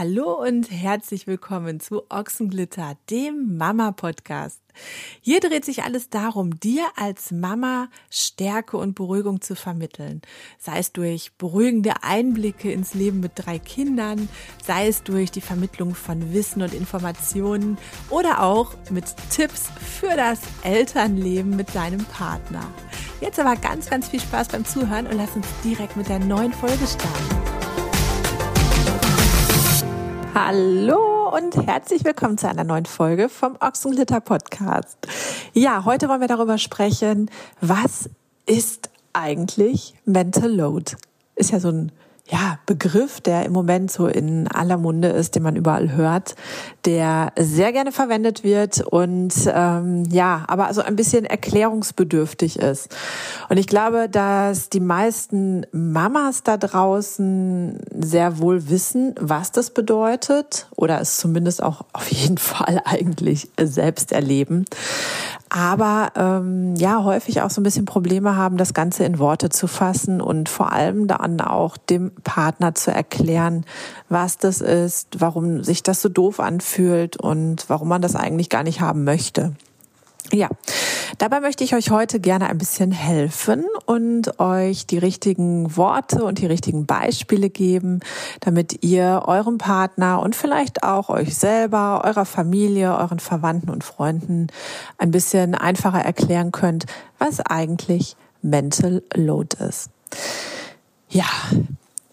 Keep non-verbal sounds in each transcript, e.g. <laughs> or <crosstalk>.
Hallo und herzlich willkommen zu Ochsenglitter, dem Mama-Podcast. Hier dreht sich alles darum, dir als Mama Stärke und Beruhigung zu vermitteln. Sei es durch beruhigende Einblicke ins Leben mit drei Kindern, sei es durch die Vermittlung von Wissen und Informationen oder auch mit Tipps für das Elternleben mit deinem Partner. Jetzt aber ganz, ganz viel Spaß beim Zuhören und lass uns direkt mit der neuen Folge starten. Hallo und herzlich willkommen zu einer neuen Folge vom Ochsenglitter Podcast. Ja, heute wollen wir darüber sprechen, was ist eigentlich Mental Load? Ist ja so ein ja, Begriff, der im Moment so in aller Munde ist, den man überall hört, der sehr gerne verwendet wird und ähm, ja, aber also ein bisschen erklärungsbedürftig ist. Und ich glaube, dass die meisten Mamas da draußen sehr wohl wissen, was das bedeutet oder es zumindest auch auf jeden <laughs> Fall eigentlich selbst erleben aber ähm, ja häufig auch so ein bisschen Probleme haben, das Ganze in Worte zu fassen und vor allem dann auch dem Partner zu erklären, was das ist, warum sich das so doof anfühlt und warum man das eigentlich gar nicht haben möchte. Ja, dabei möchte ich euch heute gerne ein bisschen helfen und euch die richtigen Worte und die richtigen Beispiele geben, damit ihr eurem Partner und vielleicht auch euch selber, eurer Familie, euren Verwandten und Freunden ein bisschen einfacher erklären könnt, was eigentlich Mental Load ist. Ja,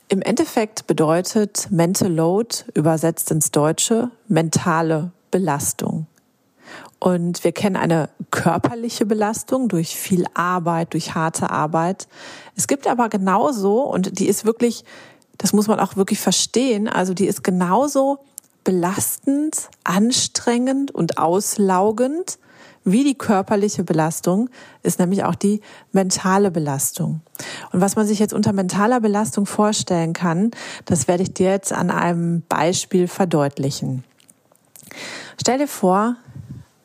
im Endeffekt bedeutet Mental Load übersetzt ins Deutsche mentale Belastung. Und wir kennen eine körperliche Belastung durch viel Arbeit, durch harte Arbeit. Es gibt aber genauso, und die ist wirklich, das muss man auch wirklich verstehen, also die ist genauso belastend, anstrengend und auslaugend wie die körperliche Belastung, ist nämlich auch die mentale Belastung. Und was man sich jetzt unter mentaler Belastung vorstellen kann, das werde ich dir jetzt an einem Beispiel verdeutlichen. Stell dir vor,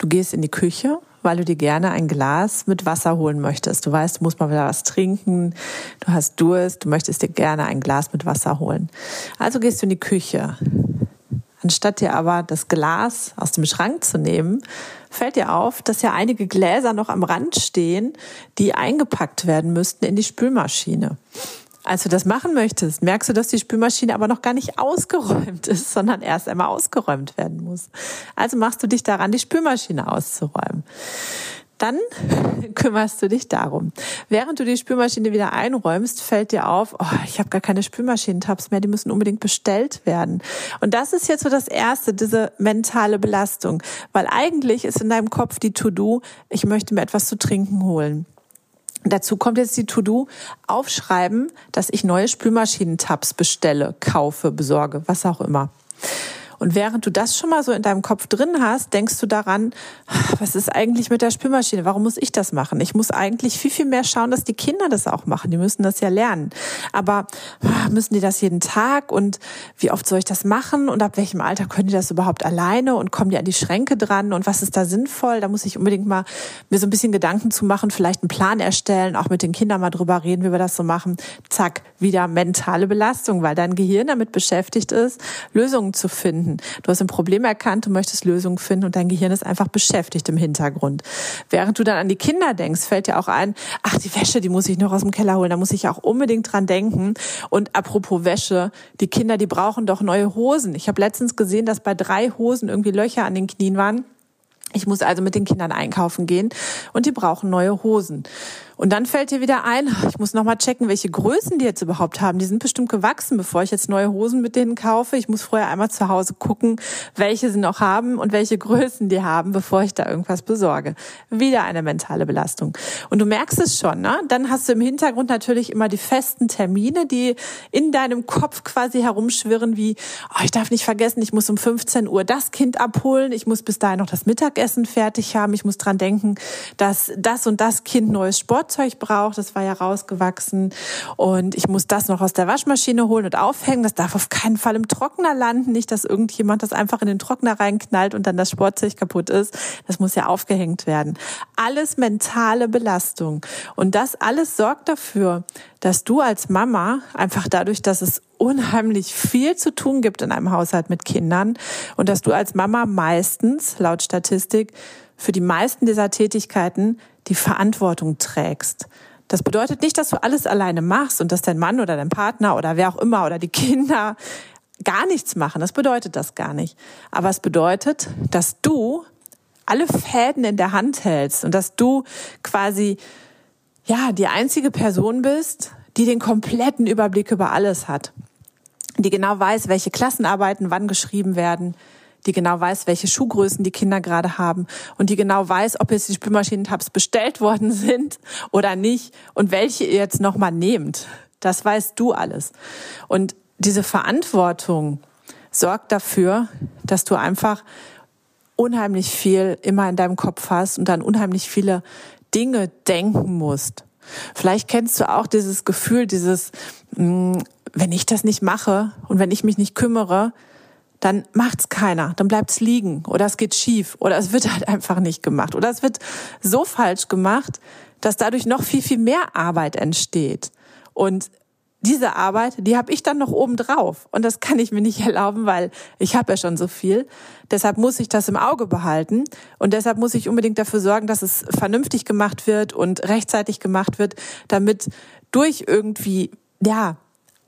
Du gehst in die Küche, weil du dir gerne ein Glas mit Wasser holen möchtest. Du weißt, du musst mal wieder was trinken, du hast Durst, du möchtest dir gerne ein Glas mit Wasser holen. Also gehst du in die Küche. Anstatt dir aber das Glas aus dem Schrank zu nehmen, fällt dir auf, dass ja einige Gläser noch am Rand stehen, die eingepackt werden müssten in die Spülmaschine. Als du das machen möchtest, merkst du, dass die Spülmaschine aber noch gar nicht ausgeräumt ist, sondern erst einmal ausgeräumt werden muss. Also machst du dich daran, die Spülmaschine auszuräumen. Dann <laughs> kümmerst du dich darum. Während du die Spülmaschine wieder einräumst, fällt dir auf, oh, ich habe gar keine Spülmaschinentabs mehr, die müssen unbedingt bestellt werden. Und das ist jetzt so das Erste, diese mentale Belastung. Weil eigentlich ist in deinem Kopf die To-Do, ich möchte mir etwas zu trinken holen. Dazu kommt jetzt die To-Do, aufschreiben, dass ich neue Spülmaschinentabs bestelle, kaufe, besorge, was auch immer. Und während du das schon mal so in deinem Kopf drin hast, denkst du daran, was ist eigentlich mit der Spülmaschine? Warum muss ich das machen? Ich muss eigentlich viel, viel mehr schauen, dass die Kinder das auch machen. Die müssen das ja lernen. Aber müssen die das jeden Tag? Und wie oft soll ich das machen? Und ab welchem Alter können die das überhaupt alleine? Und kommen die an die Schränke dran? Und was ist da sinnvoll? Da muss ich unbedingt mal mir so ein bisschen Gedanken zu machen, vielleicht einen Plan erstellen, auch mit den Kindern mal drüber reden, wie wir das so machen. Zack, wieder mentale Belastung, weil dein Gehirn damit beschäftigt ist, Lösungen zu finden finden. Du hast ein Problem erkannt, du möchtest Lösungen finden und dein Gehirn ist einfach beschäftigt im Hintergrund. Während du dann an die Kinder denkst, fällt dir auch ein, ach, die Wäsche, die muss ich noch aus dem Keller holen, da muss ich auch unbedingt dran denken. Und apropos Wäsche, die Kinder, die brauchen doch neue Hosen. Ich habe letztens gesehen, dass bei drei Hosen irgendwie Löcher an den Knien waren. Ich muss also mit den Kindern einkaufen gehen und die brauchen neue Hosen. Und dann fällt dir wieder ein, ich muss noch mal checken, welche Größen die jetzt überhaupt haben. Die sind bestimmt gewachsen, bevor ich jetzt neue Hosen mit denen kaufe. Ich muss vorher einmal zu Hause gucken, welche sie noch haben und welche Größen die haben, bevor ich da irgendwas besorge. Wieder eine mentale Belastung. Und du merkst es schon, ne? Dann hast du im Hintergrund natürlich immer die festen Termine, die in deinem Kopf quasi herumschwirren, wie, oh, ich darf nicht vergessen, ich muss um 15 Uhr das Kind abholen, ich muss bis dahin noch das Mittagessen fertig haben, ich muss dran denken, dass das und das Kind neues Sport Werkzeug brauche. Das war ja rausgewachsen. Und ich muss das noch aus der Waschmaschine holen und aufhängen. Das darf auf keinen Fall im Trockner landen. Nicht, dass irgendjemand das einfach in den Trockner reinknallt und dann das Sportzeug kaputt ist. Das muss ja aufgehängt werden. Alles mentale Belastung. Und das alles sorgt dafür, dass du als Mama einfach dadurch, dass es unheimlich viel zu tun gibt in einem Haushalt mit Kindern und dass du als Mama meistens, laut Statistik, für die meisten dieser Tätigkeiten die Verantwortung trägst. Das bedeutet nicht, dass du alles alleine machst und dass dein Mann oder dein Partner oder wer auch immer oder die Kinder gar nichts machen. Das bedeutet das gar nicht. Aber es bedeutet, dass du alle Fäden in der Hand hältst und dass du quasi, ja, die einzige Person bist, die den kompletten Überblick über alles hat. Die genau weiß, welche Klassenarbeiten wann geschrieben werden, die genau weiß, welche Schuhgrößen die Kinder gerade haben und die genau weiß, ob jetzt die Spülmaschinentabs bestellt worden <laughs> sind oder nicht und welche ihr jetzt nochmal nehmt. Das weißt du alles. Und diese Verantwortung sorgt dafür, dass du einfach unheimlich viel immer in deinem Kopf hast und dann unheimlich viele Dinge denken musst. Vielleicht kennst du auch dieses Gefühl, dieses, mm, wenn ich das nicht mache und wenn ich mich nicht kümmere, dann macht's keiner, dann bleibt's liegen oder es geht schief oder es wird halt einfach nicht gemacht oder es wird so falsch gemacht, dass dadurch noch viel viel mehr Arbeit entsteht. Und diese Arbeit, die habe ich dann noch oben drauf. Und das kann ich mir nicht <laughs> erlauben, weil ich habe ja schon so viel. Deshalb muss ich das im Auge behalten. Und deshalb muss ich unbedingt dafür sorgen, dass es vernünftig gemacht wird und rechtzeitig gemacht wird, damit durch irgendwie, ja,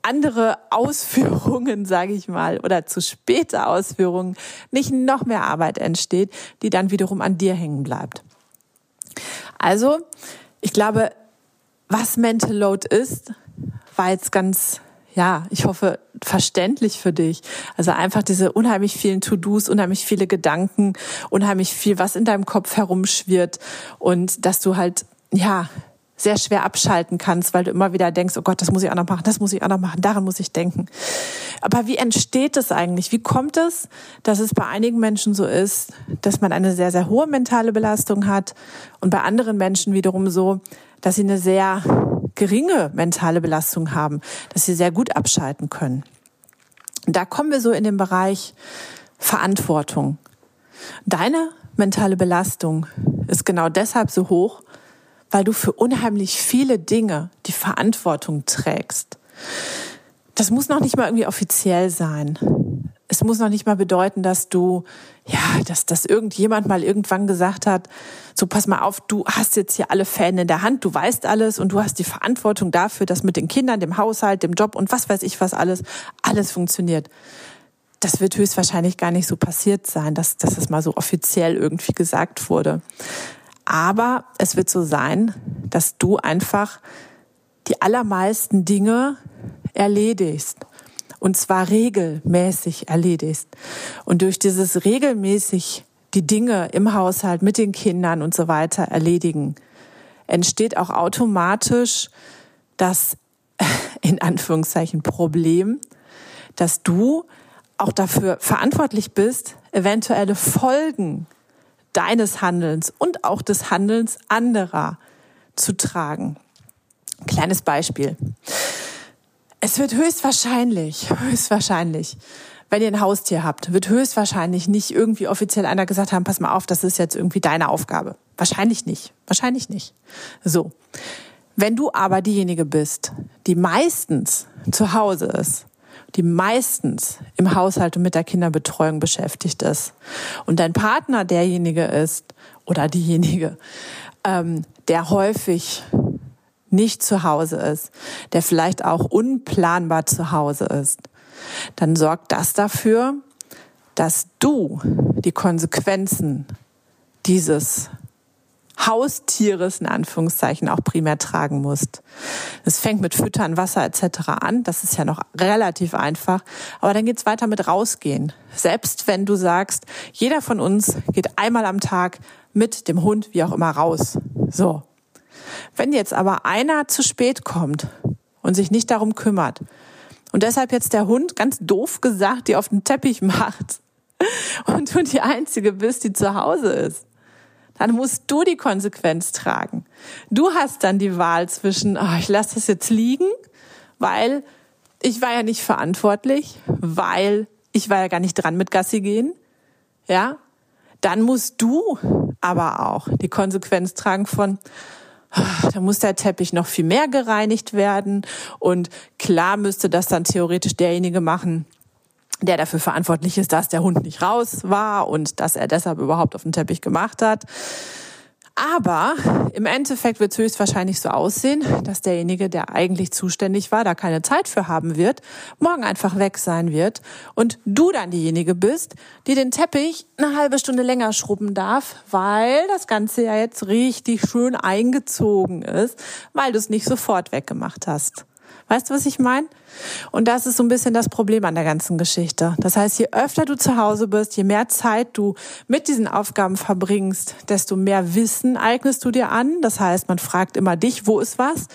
andere Ausführungen, sage ich mal, oder zu späte Ausführungen nicht noch mehr Arbeit entsteht, die dann wiederum an dir hängen bleibt. Also, ich glaube, was Mental Load ist, war jetzt ganz, ja, ich hoffe, verständlich für dich. Also einfach diese unheimlich vielen To-Dos, unheimlich viele Gedanken, unheimlich viel, was in deinem Kopf herumschwirrt und dass du halt, ja, sehr schwer abschalten kannst, weil du immer wieder denkst, oh Gott, das muss ich auch noch machen, das muss ich auch noch machen, daran muss ich denken. Aber wie entsteht es eigentlich? Wie kommt es, dass es bei einigen Menschen so ist, dass man eine sehr, sehr hohe mentale Belastung hat und bei anderen Menschen wiederum so, dass sie eine sehr geringe mentale Belastung haben, dass sie sehr gut abschalten können. Da kommen wir so in den Bereich Verantwortung. Deine mentale Belastung ist genau deshalb so hoch, weil du für unheimlich viele Dinge die Verantwortung trägst. Das muss noch nicht mal irgendwie offiziell sein es muss noch nicht mal bedeuten, dass du, ja, dass, dass irgendjemand mal irgendwann gesagt hat, so pass mal auf, du hast jetzt hier alle Fäden in der Hand, du weißt alles und du hast die Verantwortung dafür, dass mit den Kindern, dem Haushalt, dem Job und was weiß ich was alles, alles funktioniert. Das wird höchstwahrscheinlich gar nicht so passiert sein, dass, dass es mal so offiziell irgendwie gesagt wurde. Aber es wird so sein, dass du einfach die allermeisten Dinge erledigst und zwar regelmäßig erledigst. Und durch dieses regelmäßig die Dinge im Haushalt mit den Kindern und so weiter erledigen, entsteht auch automatisch das <laughs> in Anführungszeichen Problem, dass du auch dafür verantwortlich bist, eventuelle Folgen deines Handelns und auch des Handelns anderer zu tragen. Kleines Beispiel. Es wird höchstwahrscheinlich, höchstwahrscheinlich, wenn ihr ein Haustier habt, wird höchstwahrscheinlich nicht irgendwie offiziell einer gesagt haben, pass mal auf, das ist jetzt irgendwie deine Aufgabe. Wahrscheinlich nicht. Wahrscheinlich nicht. So. Wenn du aber diejenige bist, die meistens zu Hause ist, die meistens im Haushalt und mit der Kinderbetreuung beschäftigt ist. Und dein Partner derjenige ist oder diejenige, ähm, der häufig nicht zu Hause ist, der vielleicht auch unplanbar zu Hause ist, dann sorgt das dafür, dass du die Konsequenzen dieses Haustieres in Anführungszeichen auch primär tragen musst. Es fängt mit Füttern, Wasser etc. an. Das ist ja noch relativ einfach. Aber dann geht's weiter mit rausgehen. Selbst wenn du sagst, jeder von uns geht einmal am Tag mit dem Hund, wie auch immer, raus. So. Wenn jetzt aber einer zu spät kommt und sich nicht darum kümmert und deshalb jetzt der Hund ganz doof gesagt die auf den Teppich macht <laughs> und du die Einzige bist, die zu Hause ist, dann musst du die Konsequenz tragen. Du hast dann die Wahl zwischen, oh, ich lasse das jetzt liegen, weil ich war ja nicht verantwortlich, weil ich war ja gar nicht dran mit Gassi gehen, ja, dann musst du aber auch die Konsequenz tragen von, da muss der Teppich noch viel mehr gereinigt werden. Und klar müsste das dann theoretisch derjenige machen, der dafür verantwortlich ist, dass der Hund nicht raus war und dass er deshalb überhaupt auf den Teppich gemacht hat. Aber im Endeffekt wird es höchstwahrscheinlich so aussehen, dass derjenige, der eigentlich zuständig war, da keine Zeit für haben wird, morgen einfach weg sein wird und du dann diejenige bist, die den Teppich eine halbe Stunde länger schrubben darf, weil das Ganze ja jetzt richtig schön eingezogen ist, weil du es nicht sofort weggemacht hast. Weißt du, was ich meine? Und das ist so ein bisschen das Problem an der ganzen Geschichte. Das heißt, je öfter du zu Hause bist, je mehr Zeit du mit diesen Aufgaben verbringst, desto mehr Wissen eignest du dir an. Das heißt, man fragt immer dich, wo ist was?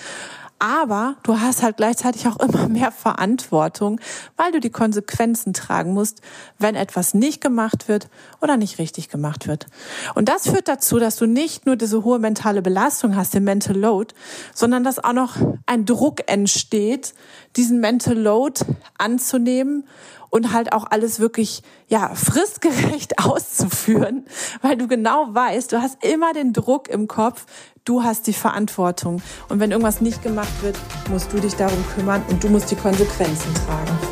Aber du hast halt gleichzeitig auch immer <laughs> mehr Verantwortung, weil du die Konsequenzen tragen musst, wenn etwas nicht gemacht wird oder nicht richtig gemacht wird. Und das führt dazu, dass du nicht nur diese hohe mentale Belastung hast, den Mental Load, sondern dass auch noch ein Druck entsteht, diesen Mental Load anzunehmen und halt auch alles wirklich, ja, fristgerecht <laughs> auszuführen, weil du genau weißt, du hast immer den Druck im Kopf, du hast die Verantwortung. Und wenn irgendwas nicht gemacht wird, musst du dich darum kümmern und du musst die Konsequenzen tragen.